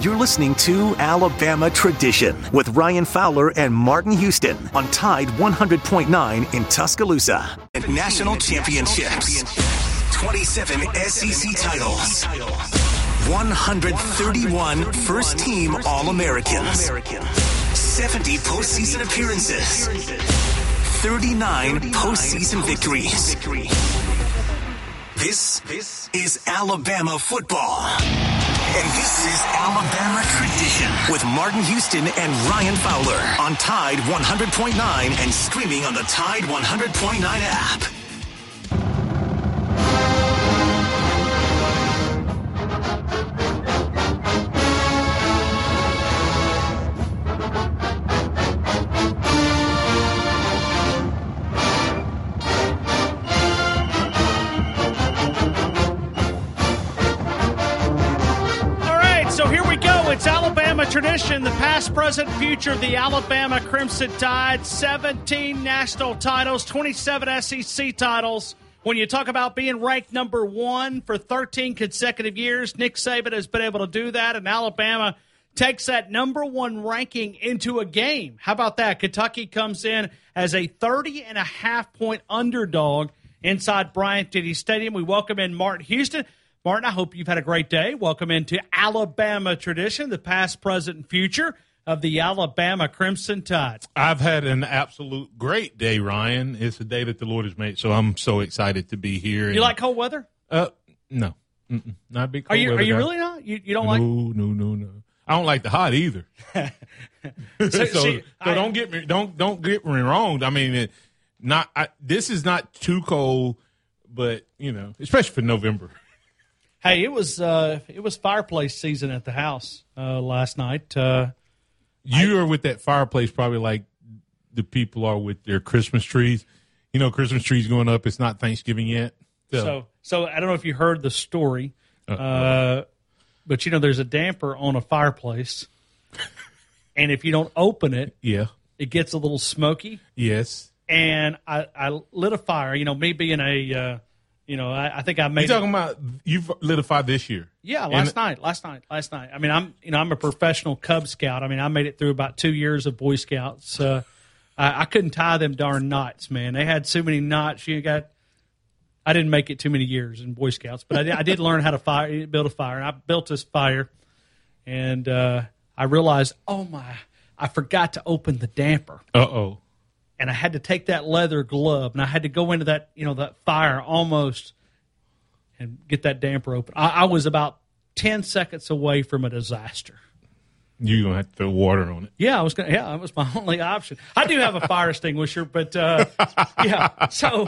You're listening to Alabama Tradition with Ryan Fowler and Martin Houston on Tide 100.9 in Tuscaloosa. National championships, 27 SEC titles, 131 first team All Americans, 70 postseason appearances, 39 postseason victories. This, this is Alabama football. And this is Alabama Tradition with Martin Houston and Ryan Fowler on Tide 100.9 and streaming on the Tide 100.9 app. Tradition, the past, present, future of the Alabama Crimson Tide. 17 national titles, 27 SEC titles. When you talk about being ranked number one for 13 consecutive years, Nick Saban has been able to do that, and Alabama takes that number one ranking into a game. How about that? Kentucky comes in as a 30 and a half point underdog inside Bryant Denny Stadium. We welcome in Martin Houston. Martin, I hope you've had a great day. Welcome into Alabama tradition, the past, present, and future of the Alabama Crimson Tide. I've had an absolute great day, Ryan. It's a day that the Lord has made, so I'm so excited to be here. You and, like cold weather? Uh, no, Mm-mm. not big. Cold are you? Are you guy. really not? You, you don't no, like? No, no, no, no. I don't like the hot either. so, so, see, so I, don't get me don't don't get me wrong. I mean, it, not I, this is not too cold, but you know, especially for November. Hey, it was uh, it was fireplace season at the house uh, last night. Uh, you I, are with that fireplace probably like the people are with their Christmas trees. You know, Christmas trees going up. It's not Thanksgiving yet. So, so, so I don't know if you heard the story, uh, but you know, there's a damper on a fireplace, and if you don't open it, yeah, it gets a little smoky. Yes. And I, I lit a fire. You know, me being a uh, you know, I, I think I made. You talking it, about you've lit a fire this year? Yeah, last and, night, last night, last night. I mean, I'm you know I'm a professional Cub Scout. I mean, I made it through about two years of Boy Scouts. Uh, I, I, couldn't tie them darn knots, man. They had so many knots. You got. I didn't make it too many years in Boy Scouts, but I did, I did learn how to fire, build a fire, and I built this fire, and uh, I realized, oh my, I forgot to open the damper. Uh oh and I had to take that leather glove and I had to go into that, you know, that fire almost and get that damper open. I, I was about 10 seconds away from a disaster. You're going to have to throw water on it. Yeah, I was going to, yeah, that was my only option. I do have a fire extinguisher, but, uh, yeah. So,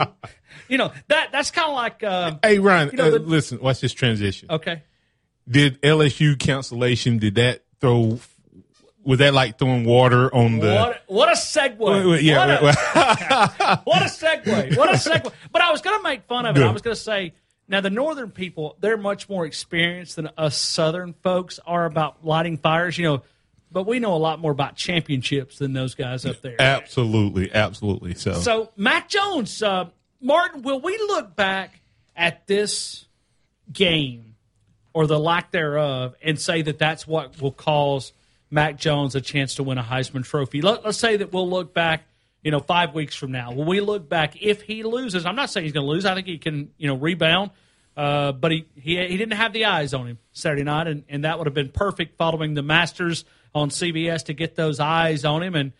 you know, that, that's kind of like, uh, Hey, Ryan, you know, uh, the, listen, watch this transition. Okay. Did LSU cancellation, did that throw was that like throwing water on the? What, what a segue! Wait, wait, yeah, what, a, what a segue! What a segue! But I was going to make fun of it. Good. I was going to say, now the northern people, they're much more experienced than us southern folks are about lighting fires. You know, but we know a lot more about championships than those guys up there. Absolutely, absolutely. So, so Mac Jones, uh, Martin, will we look back at this game or the lack thereof and say that that's what will cause? Mac Jones a chance to win a Heisman Trophy. Let, us say that we'll look back, you know, five weeks from now. Will we look back if he loses? I'm not saying he's going to lose. I think he can, you know, rebound. Uh, but he, he he didn't have the eyes on him Saturday night, and, and that would have been perfect following the Masters on CBS to get those eyes on him. And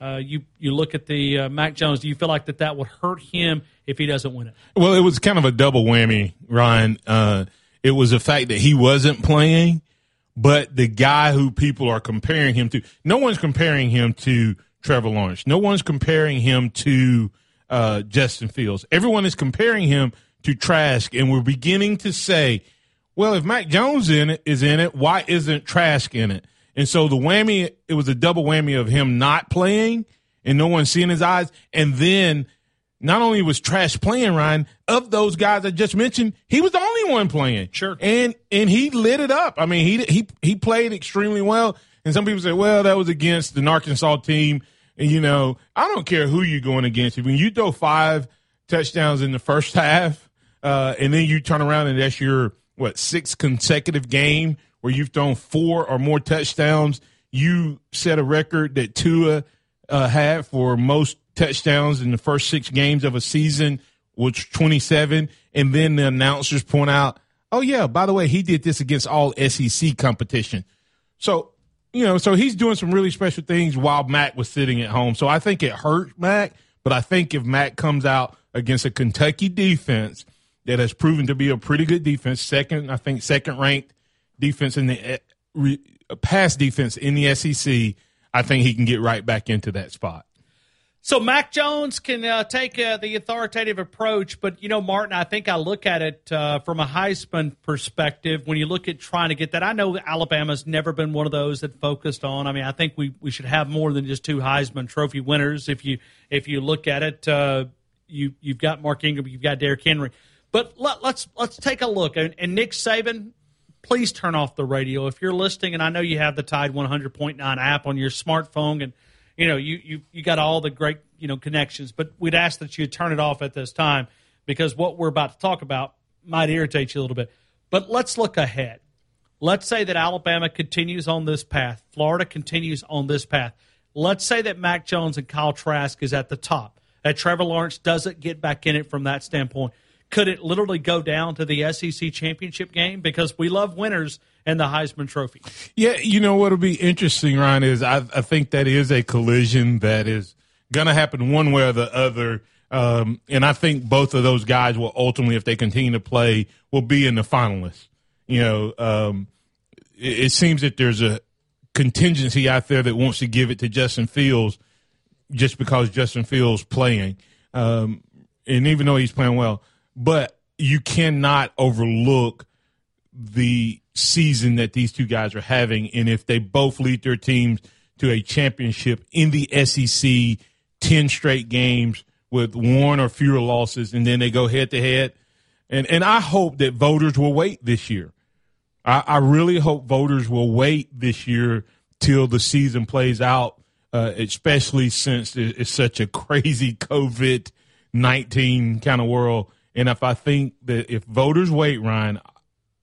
uh, you you look at the uh, Mac Jones. Do you feel like that that would hurt him if he doesn't win it? Well, it was kind of a double whammy, Ryan. Uh, it was the fact that he wasn't playing, but the guy who people are comparing him to, no one's comparing him to Trevor Lawrence. No one's comparing him to uh, Justin Fields. Everyone is comparing him to Trask, and we're beginning to say, well, if Mac Jones in it is in it, why isn't Trask in it? And so the whammy, it was a double whammy of him not playing and no one seeing his eyes, and then not only was Trask playing, Ryan, of those guys I just mentioned, he was the only one playing. Sure. And and he lit it up. I mean, he he he played extremely well. And some people say, well, that was against the Arkansas team. And you know, I don't care who you're going against. When you throw five touchdowns in the first half, uh, and then you turn around and that's your what sixth consecutive game where you've thrown four or more touchdowns. You set a record that Tua uh, had for most touchdowns in the first six games of a season, which 27. And then the announcers point out, oh, yeah, by the way, he did this against all SEC competition. So, you know, so he's doing some really special things while Mac was sitting at home. So I think it hurt Mac, but I think if Mac comes out against a Kentucky defense that has proven to be a pretty good defense, second, I think, second ranked defense in the uh, pass defense in the SEC, I think he can get right back into that spot. So Mac Jones can uh, take uh, the authoritative approach, but you know, Martin, I think I look at it uh, from a Heisman perspective. When you look at trying to get that, I know Alabama's never been one of those that focused on. I mean, I think we, we should have more than just two Heisman Trophy winners. If you if you look at it, uh, you you've got Mark Ingram, you've got Derrick Henry, but let, let's, let's take a look. And, and Nick Saban, please turn off the radio if you're listening. And I know you have the Tide 100.9 app on your smartphone and you know, you, you, you got all the great, you know, connections, but we'd ask that you turn it off at this time because what we're about to talk about might irritate you a little bit. But let's look ahead. Let's say that Alabama continues on this path. Florida continues on this path. Let's say that Mac Jones and Kyle Trask is at the top. That Trevor Lawrence doesn't get back in it from that standpoint. Could it literally go down to the SEC championship game? Because we love winners and the Heisman Trophy. Yeah, you know what'll be interesting, Ryan, is I, I think that is a collision that is going to happen one way or the other. Um, and I think both of those guys will ultimately, if they continue to play, will be in the finalists. You know, um, it, it seems that there's a contingency out there that wants to give it to Justin Fields just because Justin Fields playing. Um, and even though he's playing well, but you cannot overlook the season that these two guys are having. And if they both lead their teams to a championship in the SEC, 10 straight games with one or fewer losses, and then they go head to head. And, and I hope that voters will wait this year. I, I really hope voters will wait this year till the season plays out, uh, especially since it's such a crazy COVID 19 kind of world. And if I think that if voters wait, Ryan,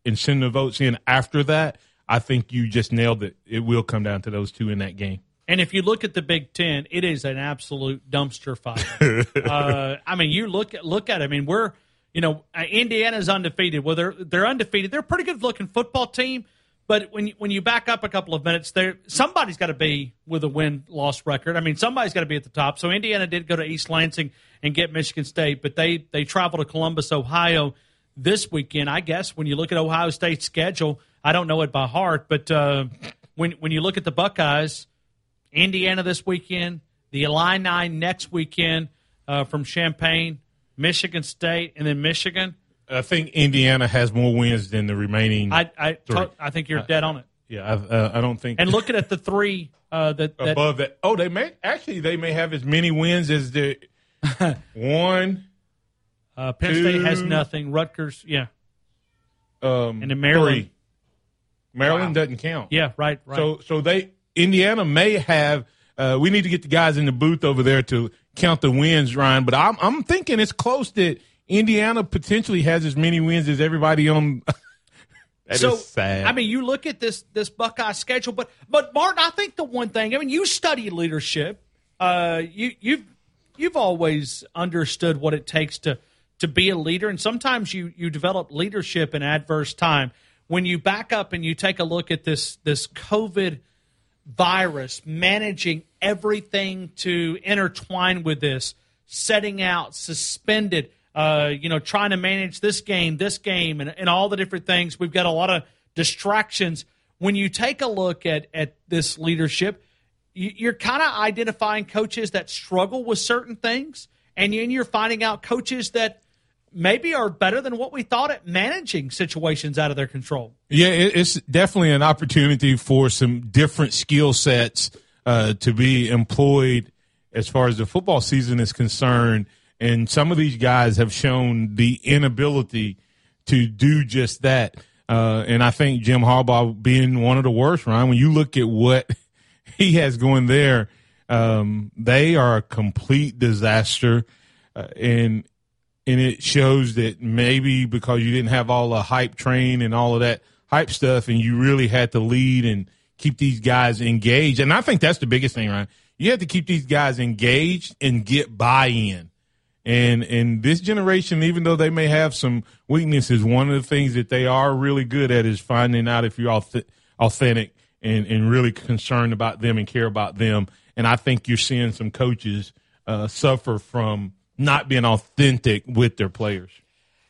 and send the votes in after that, I think you just nailed it. It will come down to those two in that game. And if you look at the Big Ten, it is an absolute dumpster fire. uh, I mean, you look at look at. It, I mean, we're you know uh, Indiana's undefeated. Well, they're they're undefeated. They're a pretty good looking football team. But when you, when you back up a couple of minutes, there somebody's got to be with a win loss record. I mean, somebody's got to be at the top. So Indiana did go to East Lansing and get Michigan State, but they they travel to Columbus, Ohio this weekend. I guess when you look at Ohio State's schedule, I don't know it by heart, but uh, when when you look at the Buckeyes, Indiana this weekend, the Illini next weekend uh, from Champaign, Michigan State, and then Michigan. I think Indiana has more wins than the remaining. I I, I think you're dead on it. Yeah, I, uh, I don't think. And looking at the three uh, that, that above that, oh, they may actually they may have as many wins as the one, uh, Penn Two, State has nothing. Rutgers, yeah. Um, and then Maryland. Three. Maryland wow. doesn't count. Yeah, right, right. So, so they Indiana may have. Uh, we need to get the guys in the booth over there to count the wins, Ryan. But I'm I'm thinking it's close that Indiana potentially has as many wins as everybody on. so I mean, you look at this this Buckeye schedule, but but Martin, I think the one thing I mean, you study leadership. Uh, you you've you've always understood what it takes to to be a leader and sometimes you you develop leadership in adverse time. When you back up and you take a look at this this covid virus managing everything to intertwine with this setting out suspended uh, you know trying to manage this game this game and, and all the different things. We've got a lot of distractions. When you take a look at at this leadership you're kind of identifying coaches that struggle with certain things and you're finding out coaches that maybe are better than what we thought at managing situations out of their control. Yeah, it's definitely an opportunity for some different skill sets uh, to be employed as far as the football season is concerned. And some of these guys have shown the inability to do just that. Uh, and I think Jim Harbaugh being one of the worst, Ryan, when you look at what he has going there, um, they are a complete disaster. Uh, and and it shows that maybe because you didn't have all the hype train and all of that hype stuff, and you really had to lead and keep these guys engaged. And I think that's the biggest thing, right? You have to keep these guys engaged and get buy-in. And and this generation, even though they may have some weaknesses, one of the things that they are really good at is finding out if you're authentic and, and really concerned about them and care about them. And I think you're seeing some coaches uh, suffer from not being authentic with their players.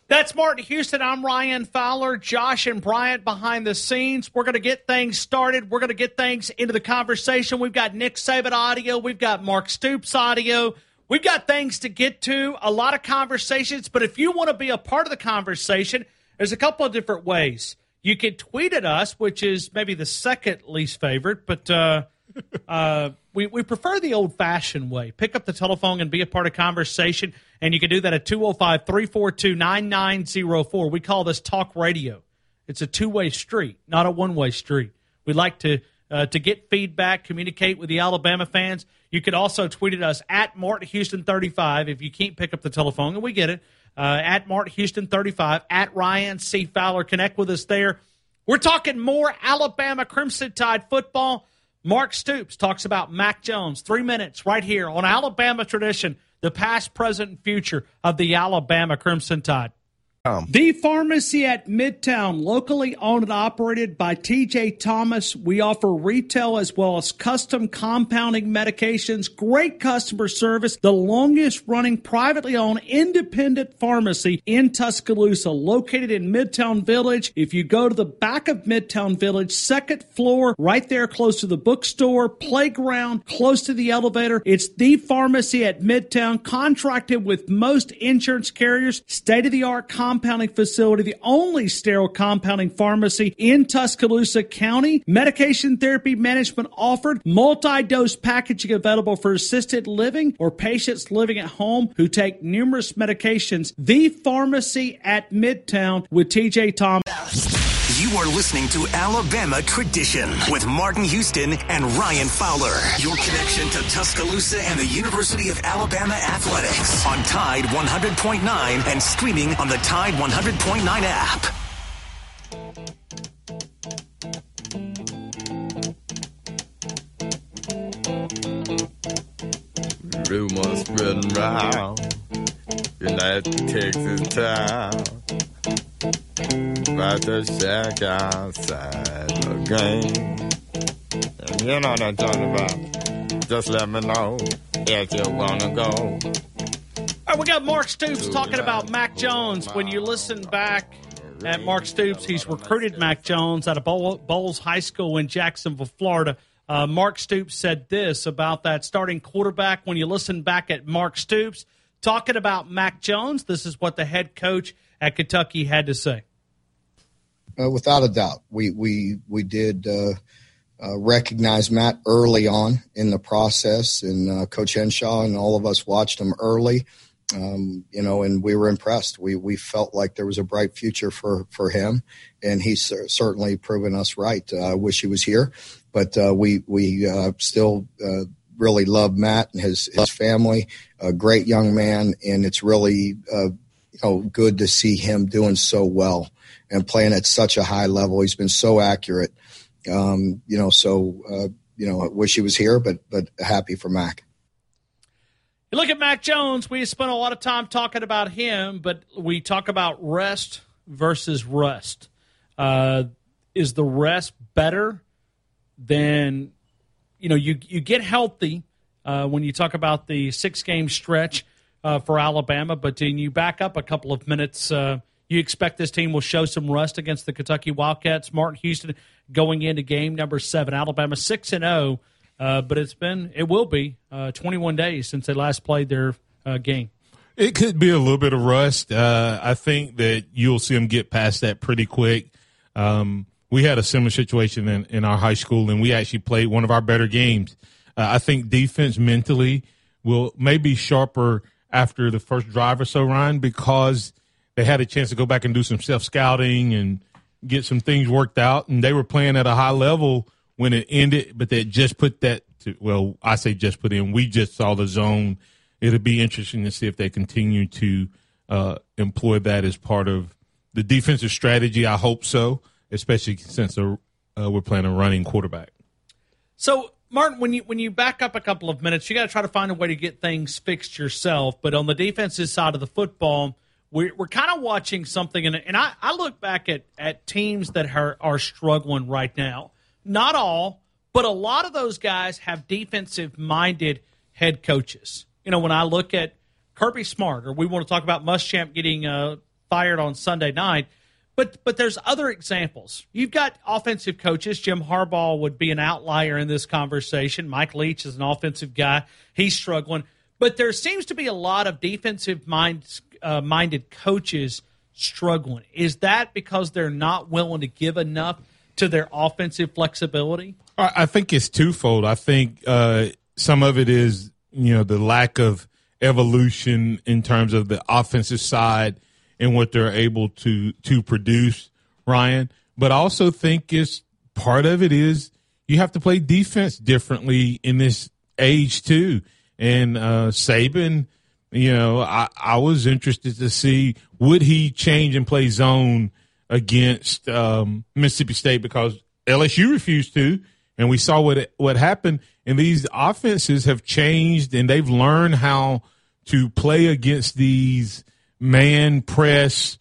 That's Martin Houston. I'm Ryan Fowler. Josh and Bryant behind the scenes. We're going to get things started. We're going to get things into the conversation. We've got Nick Saban audio. We've got Mark Stoops audio. We've got things to get to, a lot of conversations. But if you want to be a part of the conversation, there's a couple of different ways. You can tweet at us, which is maybe the second least favorite, but uh, uh, we, we prefer the old fashioned way. Pick up the telephone and be a part of conversation. And you can do that at 205 342 9904. We call this talk radio. It's a two way street, not a one way street. We like to uh, to get feedback, communicate with the Alabama fans. You could also tweet at us at Martin Houston 35 if you can't pick up the telephone, and we get it. Uh, at Martin Houston 35, at Ryan C. Fowler. Connect with us there. We're talking more Alabama Crimson Tide football. Mark Stoops talks about Mac Jones. Three minutes right here on Alabama Tradition, the past, present, and future of the Alabama Crimson Tide. The pharmacy at Midtown, locally owned and operated by TJ Thomas. We offer retail as well as custom compounding medications, great customer service, the longest running privately owned independent pharmacy in Tuscaloosa, located in Midtown Village. If you go to the back of Midtown Village, second floor, right there close to the bookstore, playground, close to the elevator, it's the pharmacy at Midtown, contracted with most insurance carriers, state of the art compounding compounding facility, the only sterile compounding pharmacy in Tuscaloosa County. Medication therapy management offered, multi dose packaging available for assisted living or patients living at home who take numerous medications. The pharmacy at Midtown with TJ Thomas. You are listening to Alabama Tradition with Martin Houston and Ryan Fowler. Your connection to Tuscaloosa and the University of Alabama athletics on Tide 100.9 and streaming on the Tide 100.9 app. Rumors spreading round United Texas town about to shack outside the game. And you know what I'm talking about. Just let me know if you wanna go. All right, we got Mark Stoops talking about Mac Jones. When you listen back at Mark Stoops, he's recruited Mac Jones out of Bolles High School in Jacksonville, Florida. Uh, Mark Stoops said this about that starting quarterback. When you listen back at Mark Stoops talking about Mac Jones, this is what the head coach at Kentucky had to say. Uh, without a doubt, we we we did uh, uh, recognize Mac early on in the process, and uh, Coach Henshaw and all of us watched him early. Um, you know, and we were impressed. We we felt like there was a bright future for for him, and he's certainly proven us right. Uh, I wish he was here, but uh, we we still really love Mac and his his family. A great young man, and it's really you know, good to see him doing so well and playing at such a high level. He's been so accurate. Um, you know, so uh, you know, I wish he was here, but but happy for Mac. You look at Mac Jones. We spent a lot of time talking about him, but we talk about rest versus rust. Uh, is the rest better than you know? You you get healthy uh, when you talk about the six game stretch uh, for Alabama. But then you back up a couple of minutes. Uh, you expect this team will show some rust against the Kentucky Wildcats. Martin Houston going into game number seven. Alabama six and zero, oh, uh, but it's been it will be uh, 21 days since they last played their uh, game. It could be a little bit of rust. Uh, I think that you'll see them get past that pretty quick. Um, we had a similar situation in, in our high school, and we actually played one of our better games. I think defense mentally will maybe sharper after the first drive or so, Ryan, because they had a chance to go back and do some self scouting and get some things worked out. And they were playing at a high level when it ended, but they just put that to, well, I say just put in. We just saw the zone. It'll be interesting to see if they continue to uh, employ that as part of the defensive strategy. I hope so. especially since uh, we're playing a running quarterback. So, Martin, when you when you back up a couple of minutes, you got to try to find a way to get things fixed yourself. But on the defensive side of the football, we're, we're kind of watching something, and, and I, I look back at, at teams that are, are struggling right now. Not all, but a lot of those guys have defensive minded head coaches. You know, when I look at Kirby Smart, or we want to talk about Muschamp getting uh, fired on Sunday night, but but there's other examples. You've got offensive coaches. Jim Harbaugh would be an outlier in this conversation. Mike Leach is an offensive guy. He's struggling. But there seems to be a lot of defensive mind, minded coaches struggling. Is that because they're not willing to give enough to their offensive flexibility? I think it's twofold. I think uh, some of it is you know the lack of evolution in terms of the offensive side and what they're able to to produce, Ryan. But I also think it's part of it is you have to play defense differently in this age too. And uh, Saban, you know, I, I was interested to see would he change and play zone against um, Mississippi State because LSU refused to, and we saw what what happened. And these offenses have changed, and they've learned how to play against these man press,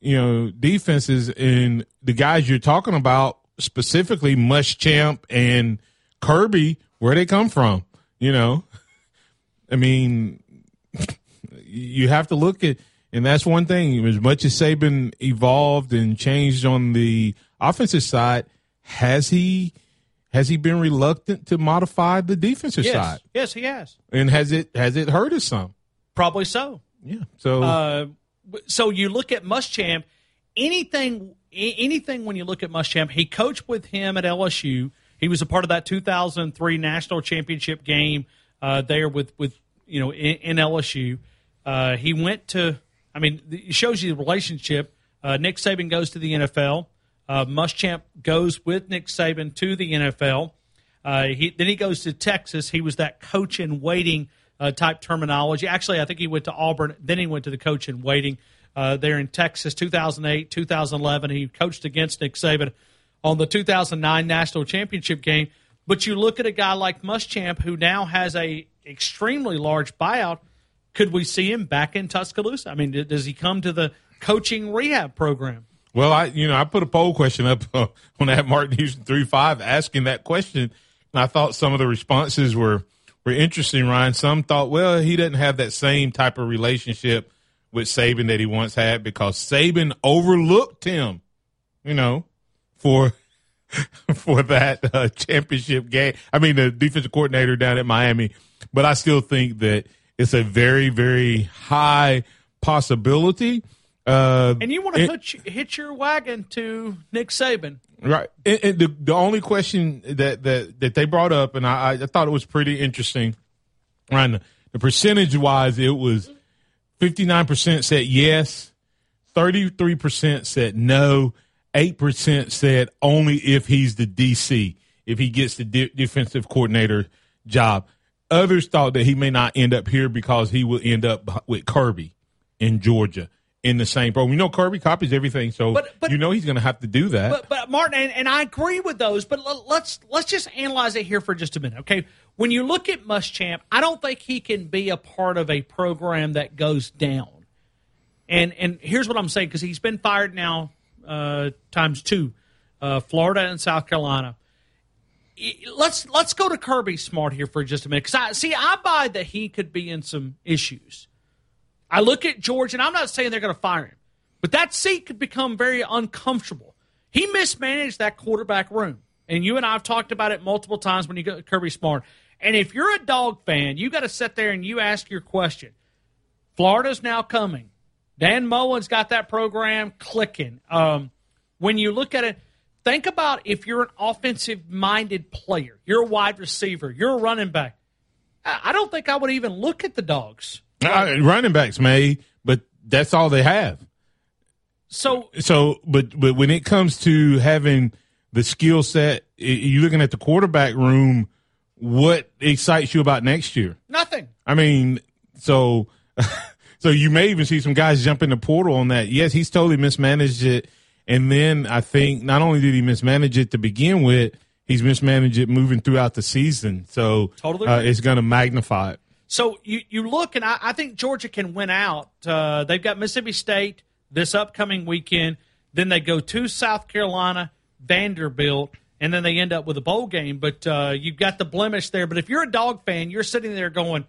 you know, defenses. And the guys you're talking about specifically, Muschamp and Kirby, where they come from, you know. I mean, you have to look at, and that's one thing. As much as Saban evolved and changed on the offensive side, has he has he been reluctant to modify the defensive yes. side? Yes, he has. And has it has it hurt us some? Probably so. Yeah. So uh, so you look at Muschamp, anything anything when you look at Muschamp, he coached with him at LSU. He was a part of that 2003 national championship game uh, there with with you know in, in LSU. Uh, he went to. I mean, it shows you the relationship. Uh, Nick Saban goes to the NFL. Uh, Muschamp goes with Nick Saban to the NFL. Uh, he, then he goes to Texas. He was that coach in waiting uh, type terminology. Actually, I think he went to Auburn. Then he went to the coach in waiting uh, there in Texas, 2008, 2011. He coached against Nick Saban on the 2009 national championship game. But you look at a guy like Muschamp, who now has a extremely large buyout. Could we see him back in Tuscaloosa? I mean, does he come to the coaching rehab program? Well, I you know I put a poll question up uh, on that Martin Houston three five asking that question, and I thought some of the responses were were interesting. Ryan, some thought, well, he doesn't have that same type of relationship with Saban that he once had because Saban overlooked him, you know, for for that uh, championship game. I mean, the defensive coordinator down at Miami, but I still think that it's a very very high possibility. Uh, and you want to hitch, hitch your wagon to Nick Saban, right? And, and the the only question that that that they brought up, and I, I thought it was pretty interesting, Ryan. The, the percentage wise, it was fifty nine percent said yes, thirty three percent said no, eight percent said only if he's the DC, if he gets the de- defensive coordinator job. Others thought that he may not end up here because he will end up with Kirby in Georgia in the same program. You know, Kirby copies everything, so but, but, you know he's going to have to do that. But, but Martin, and, and, I agree with those. But let's let's just analyze it here for just a minute, okay? When you look at Muschamp, I don't think he can be a part of a program that goes down. And and here's what I'm saying because he's been fired now uh, times two, uh, Florida and South Carolina. Let's let's go to Kirby Smart here for just a minute because I see I buy that he could be in some issues. I look at George, and I'm not saying they're going to fire him, but that seat could become very uncomfortable. He mismanaged that quarterback room, and you and I have talked about it multiple times when you go Kirby Smart. And if you're a dog fan, you got to sit there and you ask your question. Florida's now coming. Dan Mullen's got that program clicking. Um, when you look at it, think about if you're an offensive minded player, you're a wide receiver, you're a running back. I don't think I would even look at the dogs. Uh, running backs may, but that's all they have. So, so, but but when it comes to having the skill set, you looking at the quarterback room. What excites you about next year? Nothing. I mean, so so you may even see some guys jump in the portal on that. Yes, he's totally mismanaged it, And then I think not only did he mismanage it to begin with, he's mismanaged it moving throughout the season. So Totally uh, it's going to magnify it. So you, you look, and I, I think Georgia can win out. Uh, they've got Mississippi State this upcoming weekend. Then they go to South Carolina, Vanderbilt, and then they end up with a bowl game. But uh, you've got the blemish there. But if you're a dog fan, you're sitting there going,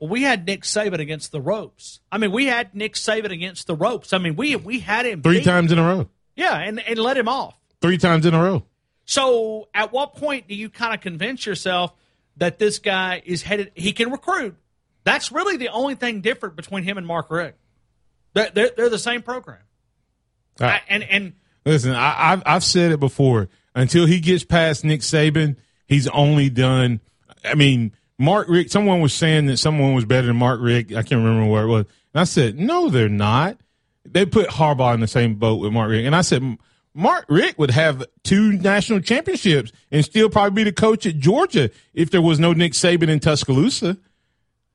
well, we had Nick Saban against the ropes. I mean, we had Nick Saban against the ropes. I mean, we we had him Three beat. times in a row. Yeah, and, and let him off. Three times in a row. So, at what point do you kind of convince yourself that this guy is headed? He can recruit. That's really the only thing different between him and Mark Richt. They're, they're, they're the same program. Uh, I, and and Listen, I, I've I've said it before. Until he gets past Nick Saban, he's only done. I mean, Mark Richt. Someone was saying that someone was better than Mark Richt. I can't remember where it was. And I said, no, they're not. They put Harbaugh in the same boat with Mark Richt, and I said, Mark Richt would have two national championships and still probably be the coach at Georgia if there was no Nick Saban in Tuscaloosa.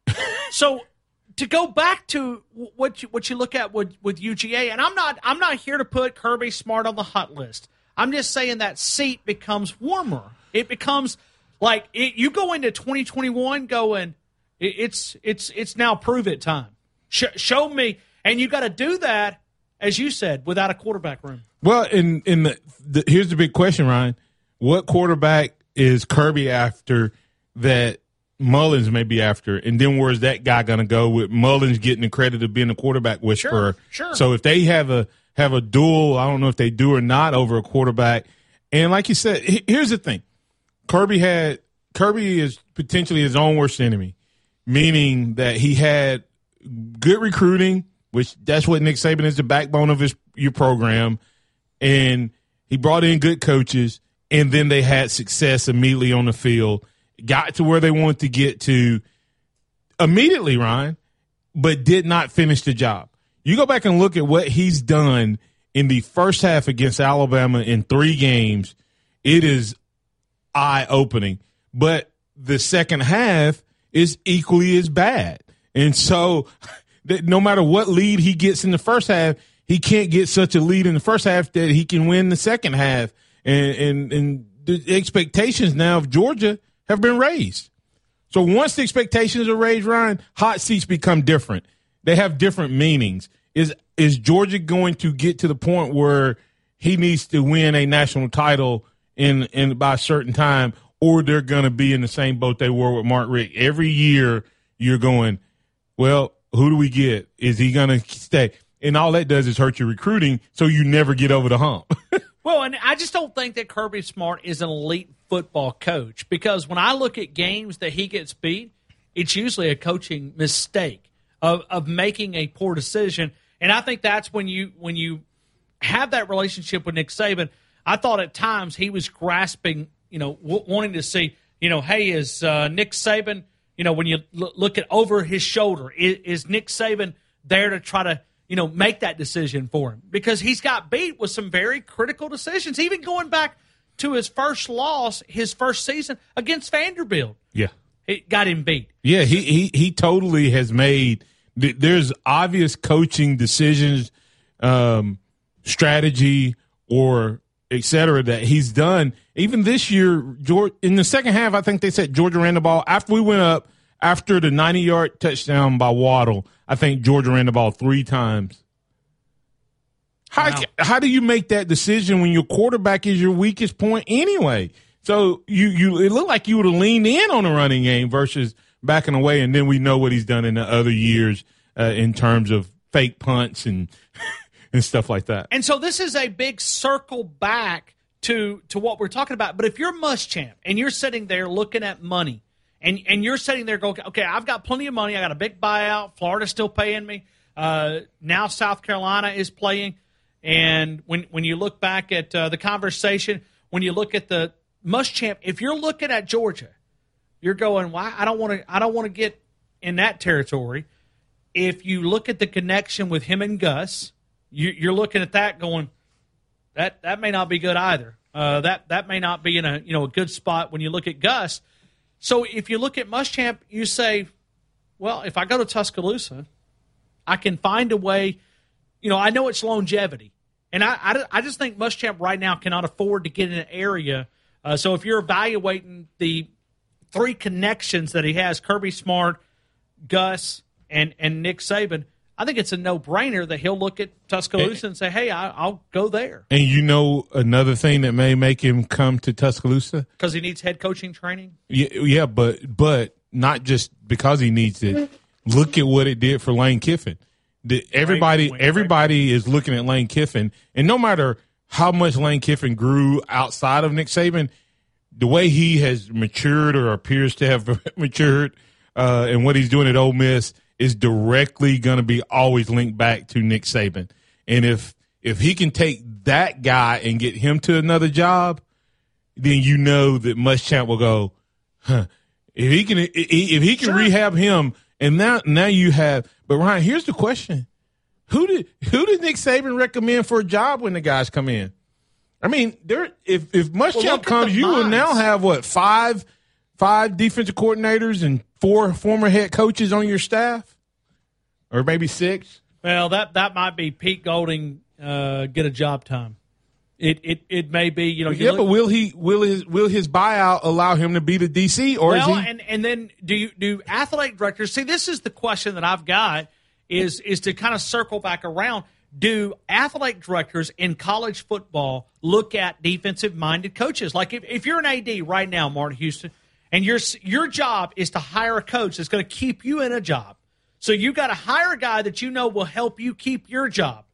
so to go back to what you, what you look at with, with UGA, and I'm not I'm not here to put Kirby Smart on the hot list. I'm just saying that seat becomes warmer. It becomes like it, you go into 2021 going, it, it's it's it's now prove it time. Sh- show me, and you got to do that as you said without a quarterback room. Well, in in the, the here's the big question, Ryan. What quarterback is Kirby after that Mullins may be after, and then where's that guy going to go with Mullins getting the credit of being a quarterback whisperer? sure. So if they have a have a duel, I don't know if they do or not over a quarterback. And like you said, here's the thing: Kirby had Kirby is potentially his own worst enemy, meaning that he had good recruiting, which that's what Nick Saban is the backbone of his your program, and he brought in good coaches, and then they had success immediately on the field, got to where they wanted to get to immediately, Ryan, but did not finish the job. You go back and look at what he's done in the first half against Alabama in three games. It is eye opening. But the second half is equally as bad. And so that no matter what lead he gets in the first half, he can't get such a lead in the first half that he can win the second half. And and, and the expectations now of Georgia have been raised. So once the expectations are raised, Ryan, hot seats become different. They have different meanings. Is is Georgia going to get to the point where he needs to win a national title in in by a certain time, or they're going to be in the same boat they were with Mark Richt? Every year you're going, well, who do we get? Is he going to stay? And all that does is hurt your recruiting, so you never get over the hump. Well, and I just don't think that Kirby Smart is an elite football coach because when I look at games that he gets beat, it's usually a coaching mistake of, of making a poor decision. And I think that's when you when you have that relationship with Nick Saban. I thought at times he was grasping, you know, w- wanting to see, you know, hey, is uh, Nick Saban, you know, when you l- look at over his shoulder, is, is Nick Saban there to try to you know, make that decision for him because he's got beat with some very critical decisions, even going back to his first loss, his first season against Vanderbilt. yeah. It got him beat. Yeah, he he he totally has made. There's obvious coaching decisions, um, strategy, or et cetera that he's done. Even this year, George, in the second half, I think they said Georgia ran the ball after we went up after the 90 yard touchdown by Waddle. I think Georgia ran the ball three times. How Wow. how do you make that decision when your quarterback is your weakest point anyway? So you you it looked like you would have leaned in on the running game versus backing away, and then we know what he's done in the other years uh, in terms of fake punts and and stuff like that. And so this is a big circle back to to what we're talking about. But if you're Muschamp and you're sitting there looking at money, and and you're sitting there going, okay, I've got plenty of money. I got a big buyout. Florida's still paying me. Uh, now South Carolina is playing. And when when you look back at uh, the conversation, when you look at the Muschamp, if you're looking at Georgia, you're going, why? I don't want to. I don't want to get in that territory. If you look at the connection with him and Gus, you, you're looking at that going, that that may not be good either. Uh, that that may not be in a you know a good spot when you look at Gus. So if you look at Muschamp, you say, well, if I go to Tuscaloosa, I can find a way. You know, I know it's longevity. And I, I, I just think Muschamp right now cannot afford to get in an area. Uh, so if you're evaluating the three connections that he has, Kirby Smart, Gus, and, and Nick Saban, I think it's a no brainer that he'll look at Tuscaloosa and say, hey, I, will go there. And you know another thing that may make him come to Tuscaloosa? Because he needs head coaching training? Yeah, yeah, but but not just because he needs it. Look at what it did for Lane Kiffin. The, everybody everybody is looking at Lane Kiffin, and no matter how much Lane Kiffin grew outside of Nick Saban, the way he has matured or appears to have matured, uh, and what he's doing at Ole Miss is directly going to be always linked back to Nick Saban. And if if he can take that guy and get him to another job, then you know that Muschamp will go, huh. If he can, if he can sure. rehab him, and now now you have. But Ryan, here's the question: Who did who did Nick Saban recommend for a job when the guys come in? I mean, there if if Muschamp well, comes, you will now have what five five defensive coordinators and four former head coaches on your staff, or maybe six. Well, that that might be Pete Golding uh, get a job time. It it it may be you know. You yeah, look, but will he will his will his buyout allow him to be the DC or well, is he? and and then do you do athletic directors see? This is the question that I've got is is to kind of circle back around. Do athletic directors in college football look at defensive minded coaches? Like if, if you're an AD right now, Martin Houston, and your your job is to hire a coach that's going to keep you in a job, so you got to hire a guy that you know will help you keep your job.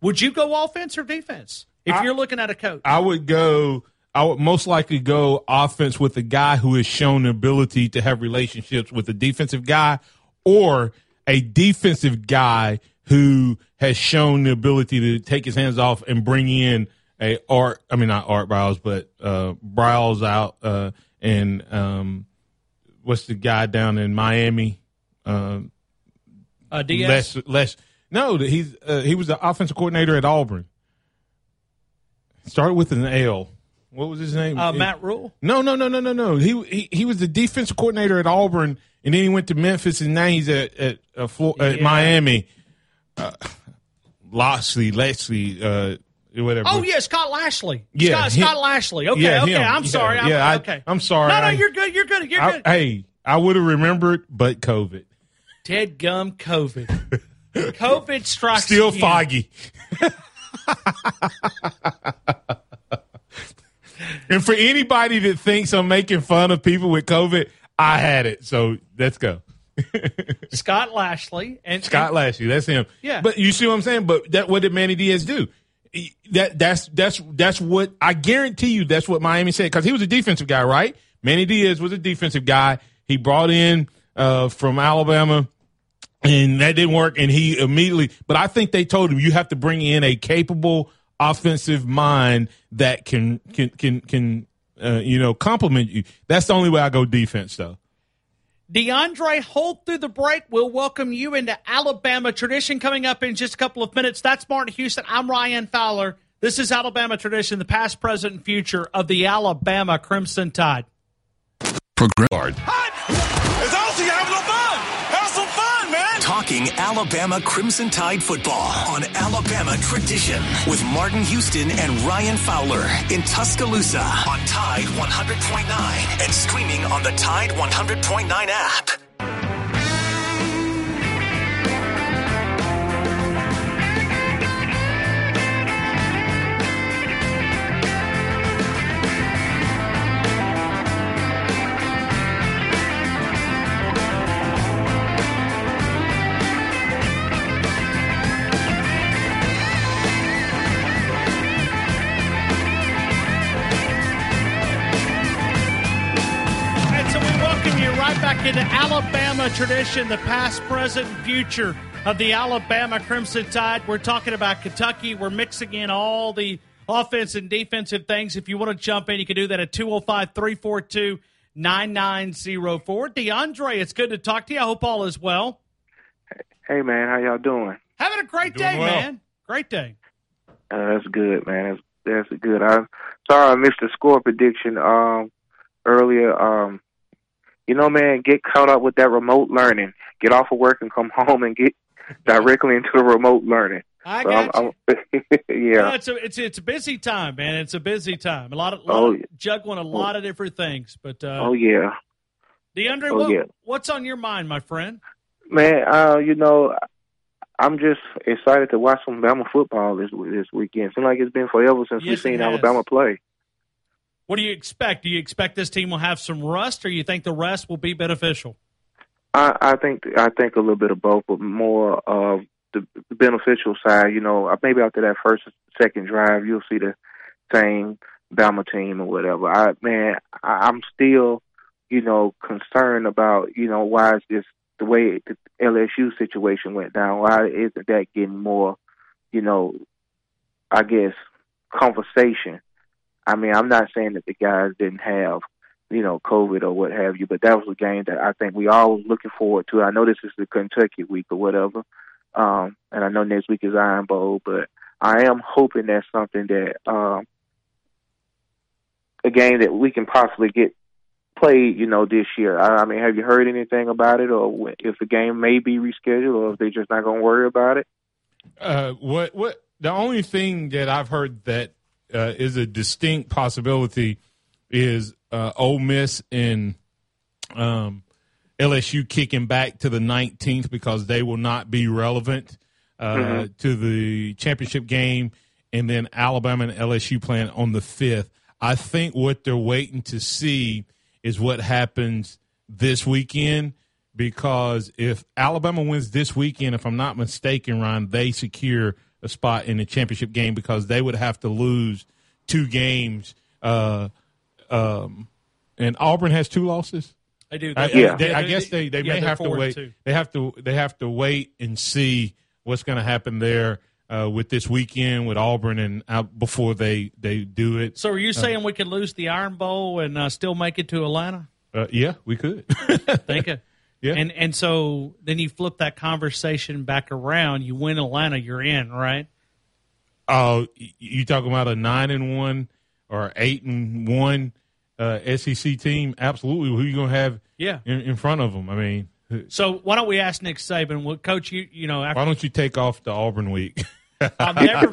Would you go offense or defense? If I, you're looking at a coach, I would go. I would most likely go offense with a guy who has shown the ability to have relationships with a defensive guy, or a defensive guy who has shown the ability to take his hands off and bring in a art. I mean, not Art Briles, but uh, Briles out uh, and um, what's the guy down in Miami? Um, uh, Diaz. Less, less. No, he's uh, he was the offensive coordinator at Auburn. Started with an L. What was his name? Uh, Matt Rhule. No, no, no, no, no, no. He, he he was the defensive coordinator at Auburn, and then he went to Memphis, and now he's at at, uh, Flo- yeah. at Miami. Uh, Lashlee, Lashlee, uh, whatever. Oh yeah, Scott Lashlee. Yeah, Scott, Scott Lashlee. Okay, yeah, okay. I'm sorry. Yeah, I'm, yeah okay. I, am sorry. No, no, you're good. You're good. You're I, good. Hey, I would have remembered, but COVID. Dead gum COVID. COVID strikes. Still foggy. and for anybody that thinks I'm making fun of people with COVID, I had it. So let's go. Scott Lashlee and Scott and, Lashlee, that's him. Yeah. But you see what I'm saying? But that what did Manny Diaz do? That that's that's that's what I guarantee you. That's what Miami said because he was a defensive guy, right? Manny Diaz was a defensive guy. He brought in uh, from Alabama and that didn't work. And he immediately, but I think they told him you have to bring in a capable offensive mind that can can can can uh, you know complement you. That's the only way I go defense, though. DeAndre Holt through the break. We'll welcome you into Alabama tradition coming up in just a couple of minutes. That's Martin Houston. I'm Ryan Fowler. This is Alabama tradition, the past, present, and future of the Alabama Crimson Tide. Program. Talking Alabama Crimson Tide football on Alabama Tradition with Martin Houston and Ryan Fowler in Tuscaloosa on Tide 100.9 and streaming on the Tide 100.9 app. Alabama tradition, the past, present, and future of the Alabama Crimson Tide. We're talking about Kentucky. We're mixing in all the offense and defensive things. If you want to jump in, you can do that at 205 342 9904. DeAndre, it's good to talk to you. I hope all is well. Hey, man. How y'all doing? Having a great day, well. man. Great day. Uh, that's good, man. That's, that's good. I'm sorry I missed the score prediction um, earlier. Um, you know, man, get caught up with that remote learning. Get off of work and come home and get directly into the remote learning. I got I'm, you. I'm, yeah, no, it's a it's it's a busy time, man. It's a busy time. A lot of, lot oh, of juggling a lot of different things. But uh, oh yeah, DeAndre, oh, what, yeah. what's on your mind, my friend? Man, uh, you know, I'm just excited to watch some Alabama football this this weekend. Seems like it's been forever since yes, we've seen Alabama play. What do you expect? Do you expect this team will have some rust, or you think the rest will be beneficial? I, I think I think a little bit of both, but more of the beneficial side. You know, uh, maybe after that first second drive, you'll see the same Bama team or whatever. I man, I, I'm still, you know, concerned about you know why is this the way the LSU situation went down? Why isn't that getting more, you know, I guess conversation? I mean, I'm not saying that the guys didn't have, you know, COVID or what have you, but that was a game that I think we all was looking forward to. I know this is the Kentucky week or whatever, um, and I know next week is Iron Bowl, but I am hoping that's something that um, a game that we can possibly get played, you know, this year. I, I mean, have you heard anything about it, or if the game may be rescheduled, or if they're just not going to worry about it? Uh, what what the only thing that I've heard that uh, is a distinct possibility is uh, Ole Miss and um, LSU kicking back to the 19th because they will not be relevant uh, mm-hmm. to the championship game, and then Alabama and LSU playing on the 5th. I think what they're waiting to see is what happens this weekend because if Alabama wins this weekend, if I'm not mistaken, Ron, they secure a spot in the championship game because they would have to lose two games. Uh, um, and Auburn has two losses. They do. They, I, yeah. They, I guess they, they yeah, may have to wait. They have to they have to wait and see what's going to happen there uh, with this weekend with Auburn and uh, before they they do it. So, are you uh, saying uh, we could lose the Iron Bowl and uh, still make it to Atlanta? Uh, yeah, we could. Think it. Yeah. And and so then you flip that conversation back around. You win Atlanta, you're in, right? Oh, you talking about a nine and one or eight and one uh, SEC team? Absolutely. Who you gonna have? Yeah. In, in, front of them. I mean. So why don't we ask Nick Saban? Well, Coach, you you know. After- why don't you take off the Auburn week? I've never.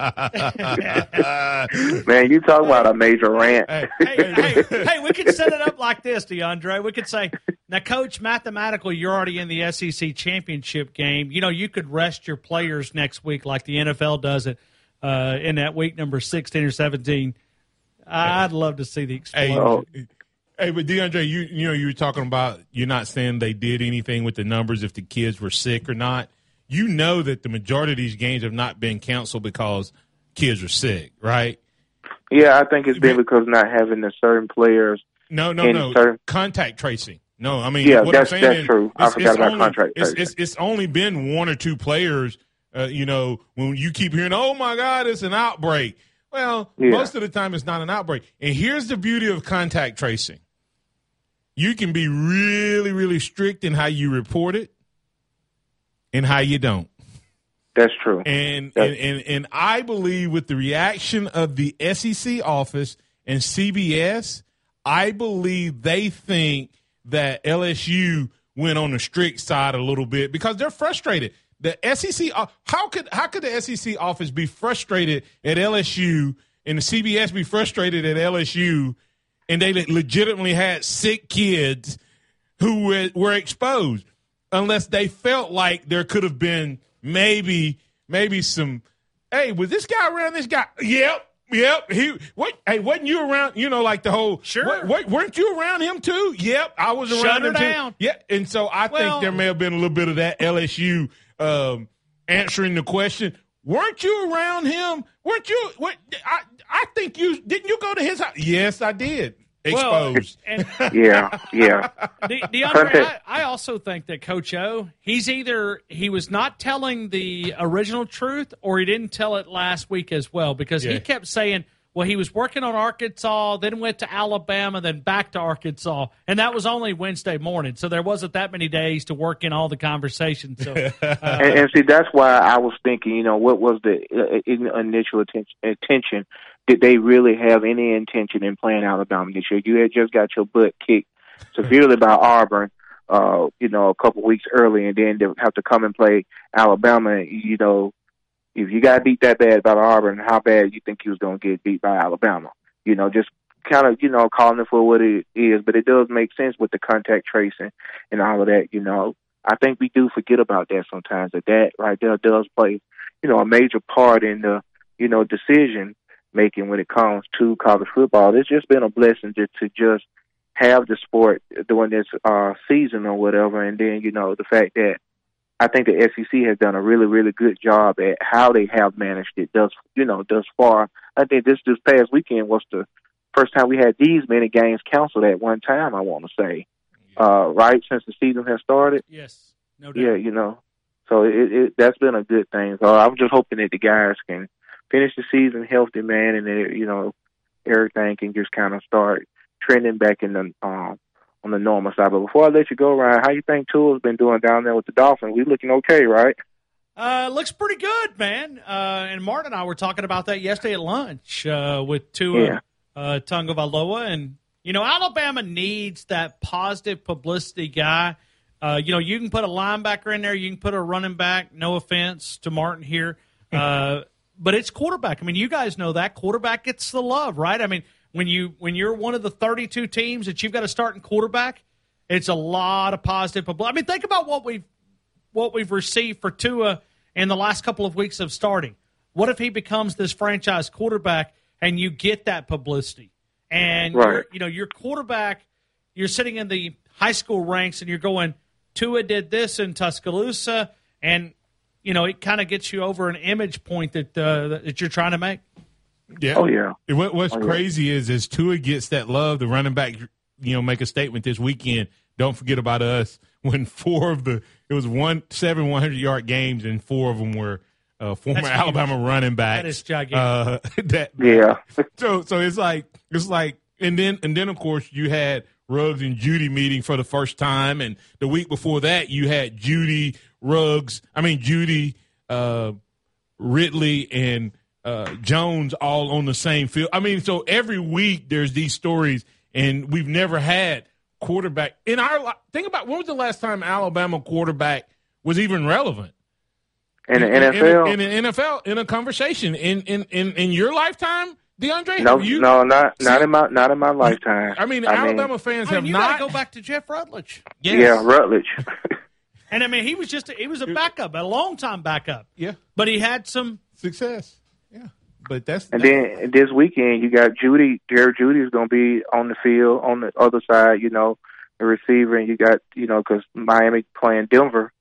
Man, you talk about a major rant. Hey, hey, hey, hey, we could set it up like this, DeAndre. We could say, now, Coach, mathematically, you're already in the SEC championship game. You know, you could rest your players next week like the NFL does it uh, in that week number 16 or 17. I'd love to see the explosion. Hey, hey, but DeAndre, you you know you were talking about you're not saying they did anything with the numbers if the kids were sick or not you know that the majority of these games have not been canceled because kids are sick, right? Yeah, I think it's been because not having the certain players. No, no, no. Certain... Contact tracing. No, I mean, yeah, what that's, I'm saying that's true. I forgot about only, contact it's, it's, it's, only been one or two players. Uh, you know, when you keep hearing, "Oh my God, it's an outbreak." Well, yeah. most of the time, it's not an outbreak. And here's the beauty of contact tracing: you can be really, really strict in how you report it and how you don't. That's true. And, That's- and, and and I believe with the reaction of the SEC office and CBS, I believe they think that LSU went on the strict side a little bit because they're frustrated. The SEC, uh, how could how could the SEC office be frustrated at LSU and the CBS be frustrated at LSU, and they legitimately had sick kids who were, were exposed? Unless they felt like there could have been maybe maybe some. Hey, was this guy around this guy? Yep. Yep. He what? Hey, wasn't you around? You know, like the whole. Sure. What, what, weren't you around him too? Yep, I was around Shut him down. too. Yeah, and so I well, think there may have been a little bit of that LSU um, answering the question. Weren't you around him? Weren't you? What? I I think you didn't. You go to his house? Yes, I did exposed. Well, and, yeah, yeah. De- DeAndre, I, I, also think that Coach O, he's either he was not telling the original truth or he didn't tell it last week as well because yeah. he kept saying, well, he was working on Arkansas, then went to Alabama, then back to Arkansas, and that was only Wednesday morning. So there wasn't that many days to work in all the conversations. So, uh, and, and, see, that's why I was thinking, you know, what was the uh, initial attention, attention did they really have any intention in playing Alabama this year? You had just got your butt kicked severely by Auburn, uh, you know, a couple weeks early, and then they have to come and play Alabama. You know, if you got beat that bad by Auburn, how bad you think you was going to get beat by Alabama? You know, just kind of you know calling it for what it is, but it does make sense with the contact tracing and all of that. You know, I think we do forget about that sometimes. That that right there does play, you know, a major part in the you know decision making when it comes to college football. It's just been a blessing to, to just have the sport during this uh season or whatever, and then you know the fact that I think the SEC has done a really, really good job at how they have managed it thus, you know, thus far. I think this this past weekend was the first time we had these many games canceled at one time. I want to say, uh, right since the season has started. Yes, no doubt. Yeah, you know, so it, it that's been a good thing. So I'm just hoping that the guys can finish the season healthy, man, and then you know everything can just kind of start trending back in the um on the normal side. But before I let you go, Ryan, how you think Tua's been doing down there with the Dolphins? We looking okay, right? Uh, looks pretty good, man. Uh, and Martin and I were talking about that yesterday at lunch uh, with Tua Yeah. uh, Tagovailoa, and you know Alabama needs that positive publicity guy. Uh, you know, you can put a linebacker in there, you can put a running back. No offense to Martin here, uh, but it's quarterback. I mean, you guys know that quarterback gets the love, right? I mean, when you when you're one of the 32 teams that you've got a starting quarterback, it's a lot of positive publicity. I mean, think about what we've what we've received for Tua in the last couple of weeks of starting. What if he becomes this franchise quarterback and you get that publicity? And Right. you know, your quarterback, you're sitting in the high school ranks and you're going, Tua did this in Tuscaloosa, and you know it kind of gets you over an image point that uh, that you're trying to make. Yeah. Oh yeah. And What, what's Oh, yeah. crazy is as Tua gets that love, the running back, you know, make a statement this weekend. Don't forget about us. When four of the it was one seven one hundred yard games, and four of them were uh, former That's huge. Alabama running backs. That is gigantic. Uh, that Yeah. so so it's like it's like and then and then of course you had Ruggs and Jeudy meeting for the first time, and the week before that you had Jeudy Ruggs. I mean Jeudy uh, Ridley and uh, Jones all on the same field. I mean, so every week there's these stories, and we've never had quarterback in our. li- Think about when was the last time Alabama quarterback was even relevant In the NFL, in, in an NFL in a conversation in in in, in your lifetime, DeAndre? no, you, no, not not See- in my not in my lifetime. I mean, Alabama fans I mean, have you not. got to go back to Jeff Rutledge, Yes. yeah, Rutledge. and I mean he was just he was a backup, a long time backup, yeah, but he had some. success. Yeah, but that's And then this weekend, you got Jeudy. Jerry Jeudy is going to be on the field on the other side. You know, the receiver, and you got you know because Miami playing Denver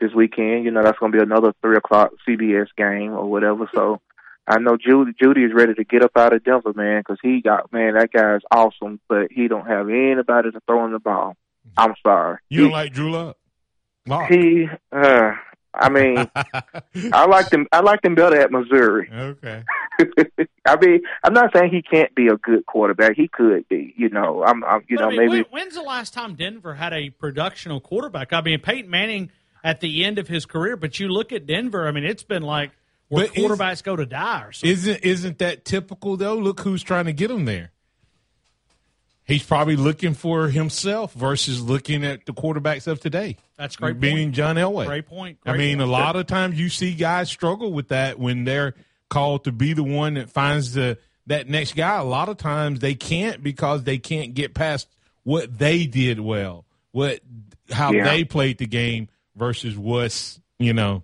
this weekend. You know that's going to be another three o'clock CBS game or whatever. So I know Jeudy Jeudy is ready to get up out of Denver, man, because he got man that guy's awesome, but he don't have anybody to throw in the ball. I'm sorry. you don't he, like Drew Lock. Lock. he. Uh, I mean, I like them. I like them better at Missouri. okay. I mean, I'm not saying he can't be a good quarterback. He could be. You know, I'm. I'm you But, know, I mean, maybe. when- when's the last time Denver had a productional quarterback? I mean, Peyton Manning at the end of his career, but you look at Denver. I mean, it's been like where But is- quarterbacks go to die or something. Isn't isn't that typical though? Look who's trying to get him there. He's probably looking for himself versus looking at the quarterbacks of today. That's great Being point. John Elway. Great point. I mean, point. a lot of times you see guys struggle with that when they're called to be the one that finds the that next guy. A lot of times they can't because they can't get past what they did well, what how Yeah. they played the game versus what's you know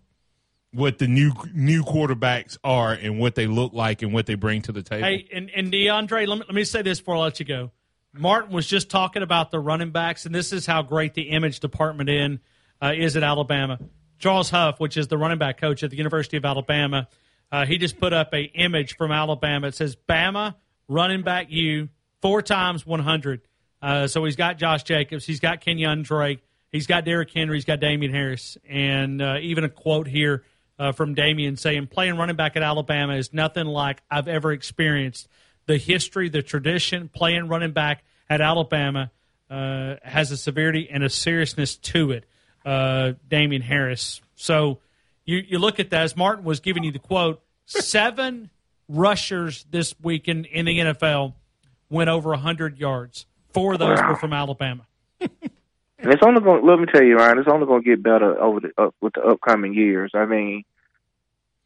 what the new new quarterbacks are and what they look like and what they bring to the table. Hey, and, and DeAndre, let me, let me say this before I let you go. Martin was just talking about the running backs, and this is how great the image department in uh, is at Alabama. Charles Huff, which is the running back coach at the University of Alabama, uh, he just put up a image from Alabama. It says Bama running back you four times one hundred. Uh, so he's got Josh Jacobs, he's got Kenyon Drake, he's got Derrick Henry, he's got Damien Harris, and uh, even a quote here uh, from Damien saying, "Playing running back at Alabama is nothing like I've ever experienced. The history, the tradition, playing running back at Alabama uh, has a severity and a seriousness to it." Uh, Damien Harris. So you you look at that as Martin was giving you the quote: seven rushers this week in, in the NFL went over hundred yards. Four of those were from Alabama. And it's only going. Let me tell you, Ryan. It's only going to get better over the with the upcoming years. I mean,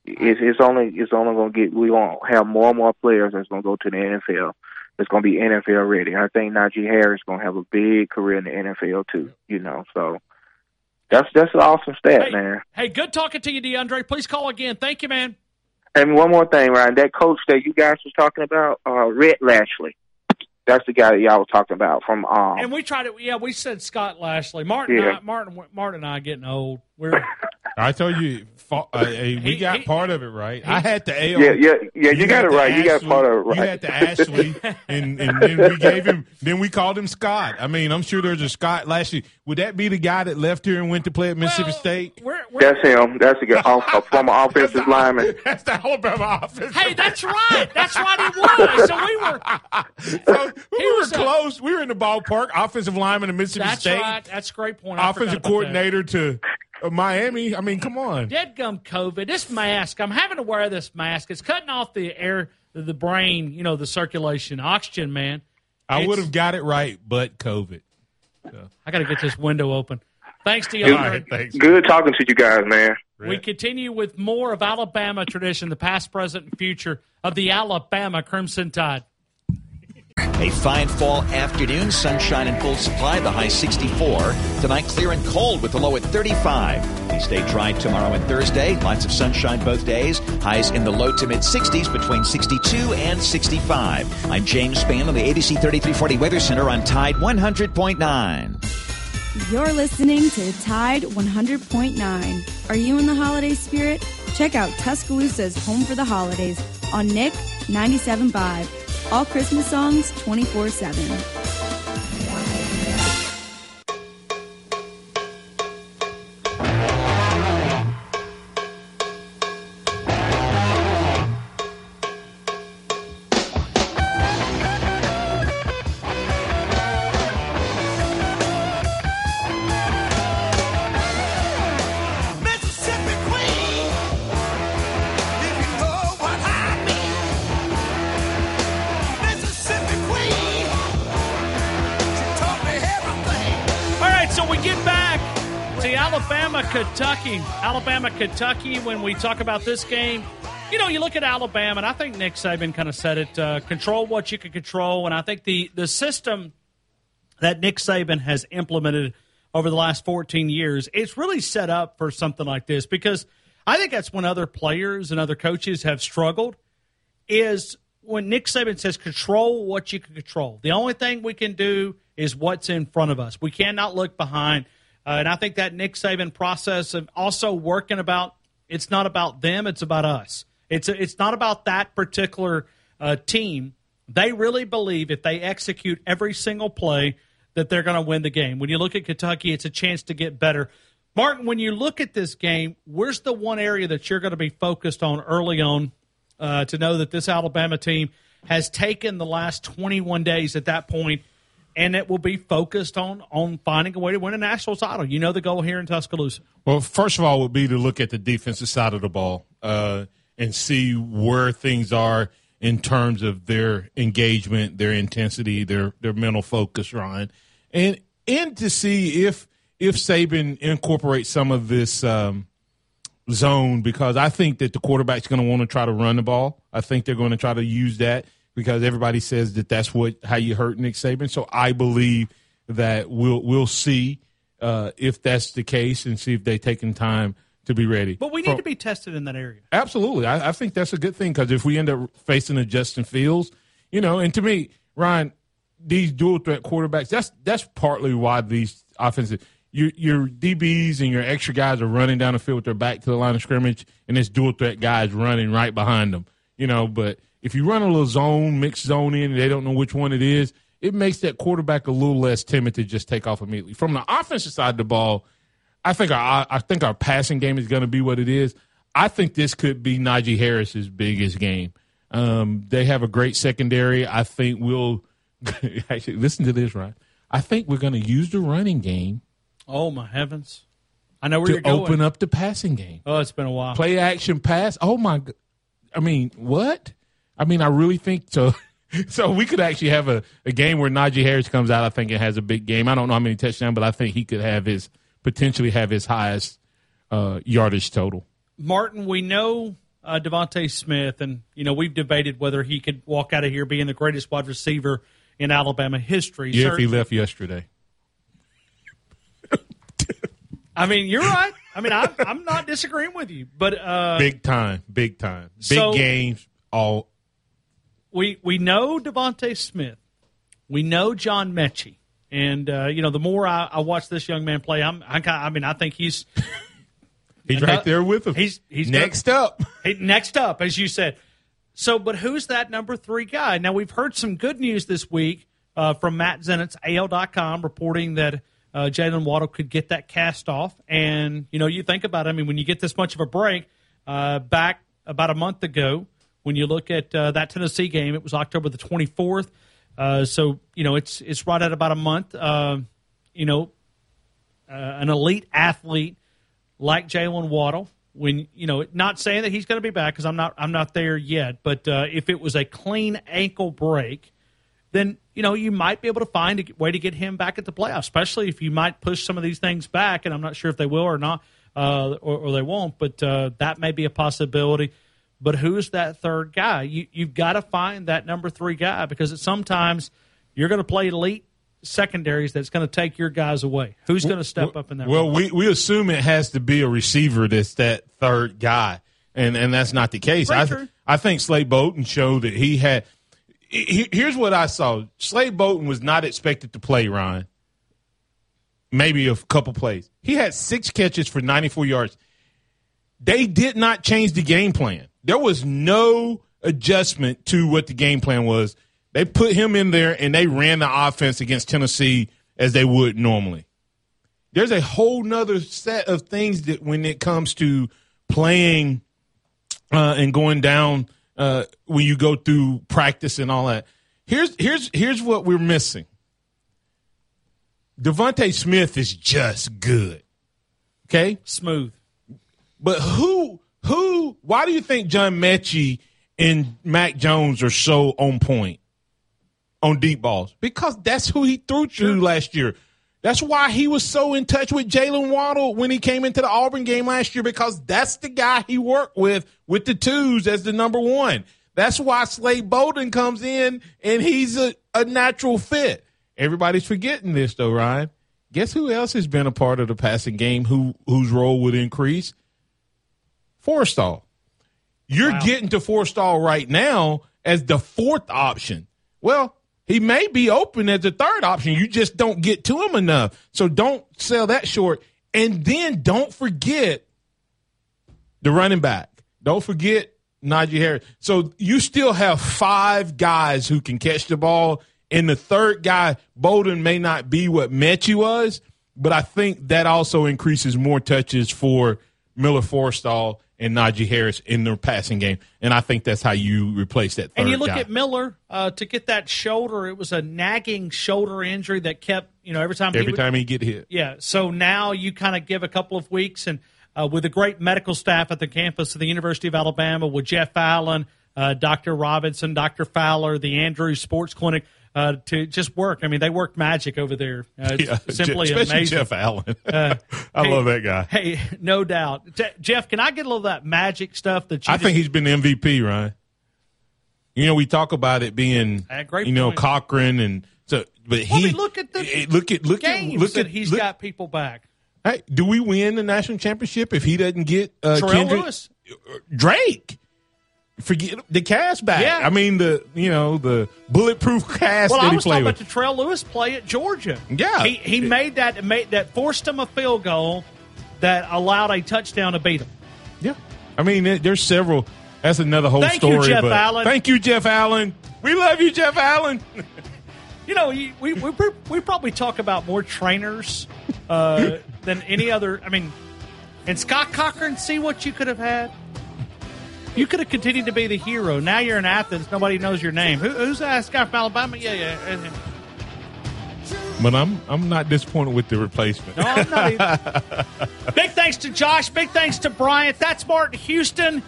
it's, it's only it's only going to get we going to have more and more players that's going to go to the NFL. That's going to be NFL ready. I think Najee Harris going to have a big career in the NFL too. You know, so that's that's an awesome stat, Hey, man. hey, good talking to you, DeAndre. Please call again. Thank you, man. And one more thing, Ryan, that coach that you guys was talking about, uh, Rhett Lashlee. That's the guy that y'all was talking about from um. And we tried to, yeah, we said Scott Lashley. Martin, Yeah. I, Martin, Martin, and I are getting old. We're I told you, fa- uh, hey, we He- got he- part of it right. I had the L. yeah, yeah, yeah. You, got had it the right. You got part of it right. You had the Ashley, and, and then we gave him. Then we called him Scott. I mean, I'm sure there's a Scott Lashley. Would that be the guy that left here and went to play at Mississippi Well, State? We're, we're, That's him. That's the guy, a former offensive lineman. That's the Alabama offense. hey, that's right. That's right. He was. So we were. so we were was a- close. we were in the ballpark. Offensive lineman at Mississippi That's State. right. That's a great point. I Offensive about coordinator to uh, Miami. I mean, come on. Dead gum COVID. This mask. I'm having to wear this mask. It's cutting off the air, the brain. You know, the circulation, oxygen. Man, I It's- would have got it right, but COVID. I got to get this window open. Thanks, All DeAndre. right, thanks. Good talking to you guys, man. We continue with more of Alabama tradition, the past, present, and future of the Alabama Crimson Tide. A fine fall afternoon, sunshine in full supply, the high 64. Tonight, clear and cold with the low at 35. We stay dry tomorrow and Thursday. Lots of sunshine both days. Highs in the low to mid 60s between 62 and 65. I'm James Spann on the ABC 3340 Weather Center on Tide 100.9. You're listening to Tide 100.9. Are you in the holiday spirit? Check out Tuscaloosa's Home for the Holidays on Nick 97.5. All Christmas songs 24 7. Kentucky. Alabama, Kentucky, when we talk about this game, you know, you look at Alabama, and I think Nick Saban kind of said it uh, control what you can control. And I think the, the system that Nick Saban has implemented over the last 14 years, it's really set up for something like this because I think that's when other players and other coaches have struggled is when Nick Saban says control what you can control. The only thing we can do is what's in front of us. We cannot look behind. Uh, and I think that Nick Saban process of also working about it's not about them, it's about us. It's it's not about that particular uh, team. They really believe if they execute every single play that they're going to win the game. When you look at Kentucky, it's a chance to get better. Martin, when you look at this game, where's the one area that you're going to be focused on early on uh, to know that this Alabama team has taken the last 21 days at that point, and it will be focused on on finding a way to win a national title. You know the goal here in Tuscaloosa. Well, first of all, would be to look at the defensive side of the ball uh, and see where things are in terms of their engagement, their intensity, their their mental focus, Ryan, and and to see if if Saban incorporates some of this um, zone because I think that the quarterback's going to want to try to run the ball. I think they're going to try to use that because everybody says that that's what how you hurt Nick Saban. So I believe that we'll we'll see uh, if that's the case and see if they're taking time to be ready. But we need From- to be tested in that area. Absolutely. I, I think that's a good thing because if we end up facing a Justin Fields, you know, and to me, Ryan, these dual threat quarterbacks, that's that's partly why these offensive your your DBs and your extra guys are running down the field with their back to the line of scrimmage, and this dual threat guy is running right behind them. You know, but if you run a little zone, mixed zone in, and they don't know which one it is, it makes that quarterback a little less timid to just take off immediately. From the offensive side of the ball, I think our I think our passing game is going to be what it is. I think this could be Najee Harris's biggest game. Um, they have a great secondary. I think we'll actually listen to this, right? I think we're going to use the running game Oh my heavens! I know where to you're going. To open up the passing game. Oh, it's been a while. Play action pass. Oh my! I mean, what? I mean, I really think so. So we could actually have a, a game where Najee Harris comes out. I think it has a big game. I don't know how many touchdowns, but I think he could have his potentially have his highest uh, yardage total. Martin, we know uh, DeVonta Smith, and you know we've debated whether he could walk out of here being the greatest wide receiver in Alabama history. Yeah, if he left yesterday. I mean, you're right. I mean, I'm, I'm not disagreeing with you, but uh, Big time, big time, big So- games. All we we know DeVonta Smith, we know John Metchie, and uh, you know the more I, I watch this young man play, I'm I, kind I mean I think he's he's right there with him. he's he's next up. Hey, next up, as you said. So, but who's that number three guy? Now, we've heard some good news this week uh, from Matt Zenitz, AL.com, reporting that uh, Jaylen Waddle could get that cast off. And, you know, you think about it, I mean, when you get this much of a break, uh, back about a month ago, when you look at uh, that Tennessee game, it was October the 24th. Uh, so, you know, it's, it's right at about a month. Uh, you know, uh, an elite athlete like Jaylen Waddle. When you know, not saying that he's going to be back because I'm not, I'm not there yet. But uh, if it was a clean ankle break, then you know you might be able to find a way to get him back at the playoffs. Especially if you might push some of these things back, and I'm not sure if they will or not, uh, or, or they won't. But that may be a possibility. But who's that third guy? You, you've got to find that number three guy because sometimes you're going to play elite secondaries that's going to take your guys away. Who's going to step up in that? Well, role? we, we assume it has to be a receiver that's that third guy, and and that's not the case. I. I think Slade Bolden showed that he had. he- Here's what I saw: Slade Bolden was not expected to play. Ryan, maybe a couple plays. He had six catches for 94 yards. They did not change the game plan. There was no adjustment to what the game plan was. They put him in there and they ran the offense against Tennessee as they would normally there's a whole nother set of things that when it comes to playing uh, and going down uh, when you go through practice and all that. Here's here's here's what we're missing. DeVonta Smith is just good. Okay? smooth. But who who why do you think John Metchie and Mac Jones are so on point on deep balls? Because that's who he threw to last year. That's why he was so in touch with Jaylen Waddle when he came into the Auburn game last year, because that's the guy he worked with with the twos as the number one. That's why Slade Bolden comes in and he's a, a natural fit. Everybody's forgetting this though, Ryan. Guess who else has been a part of the passing game who whose role would increase? Forristall. You're Wow. getting to Forristall right now as the fourth option. Well, he may be open as the third option. You just don't get to him enough. So don't sell that short. And then don't forget the running back. Don't forget Najee Harris. So you still have five guys who can catch the ball. And the third guy, Bolden, may not be what Metchie was, but I think that also increases more touches for Miller Forristall and Najee Harris in their passing game. And I think that's how you replace that And you look guy. at Miller uh, to get that shoulder. It was a nagging shoulder injury that kept you know every time he Every would- time he get hit. Yeah. So now you kind of give a couple of weeks, and uh, with a great medical staff at the campus of the University of Alabama, with Jeff Allen, uh, Dr. Robinson, Dr. Fowler, the Andrews Sports Clinic, uh, to just work. I mean, they work magic over there. Uh, Yeah, simply especially amazing. Jeff Allen. Uh, I hey- love that guy. Hey, no doubt. Je- Jeff, can I get a little of that magic stuff that you I just- think he's been the MVP, Ryan. You know, we talk about it being, Uh, great you know, point. Cochran and so, but he Well, I mean, look at the eh, look at look games at look that at he's look- got people back. Hey, do we win the national championship if he doesn't get uh, Terrell Kendrick Lewis. Drake? Forget the cast back. Yeah. I mean the you know the bulletproof cast Well, that I was talking played about the Terrell Lewis play at Georgia. Yeah. he, he made that made that forced him a field goal that allowed a touchdown to beat him. Yeah, I mean there- there's several. That's another whole Thank you, story. Jeff but Allen. Thank you, Jeff Allen. We love you, Jeff Allen. You know, you- we we, we probably talk about more trainers uh, than any other. I mean, and Scott Cochran, see what you could have had. You could have continued to be the hero. Now you're in Athens. Nobody knows your name. Who, who's that guy from Alabama? Yeah, yeah. But I'm I'm not disappointed with the replacement. No, I'm not either. Big thanks to Josh. Big thanks to Bryant. That's Martin Houston.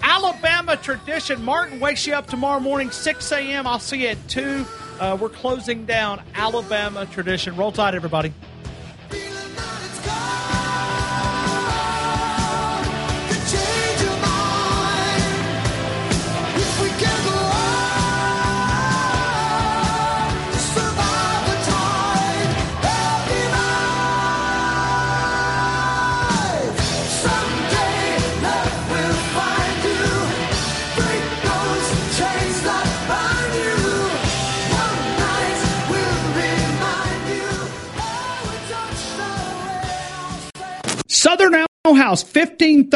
Alabama tradition. Martin wakes you up tomorrow morning, 6 a.m. I'll see you at 2. Uh, we're closing down Alabama tradition. Roll Tide, everybody. Southern House, 15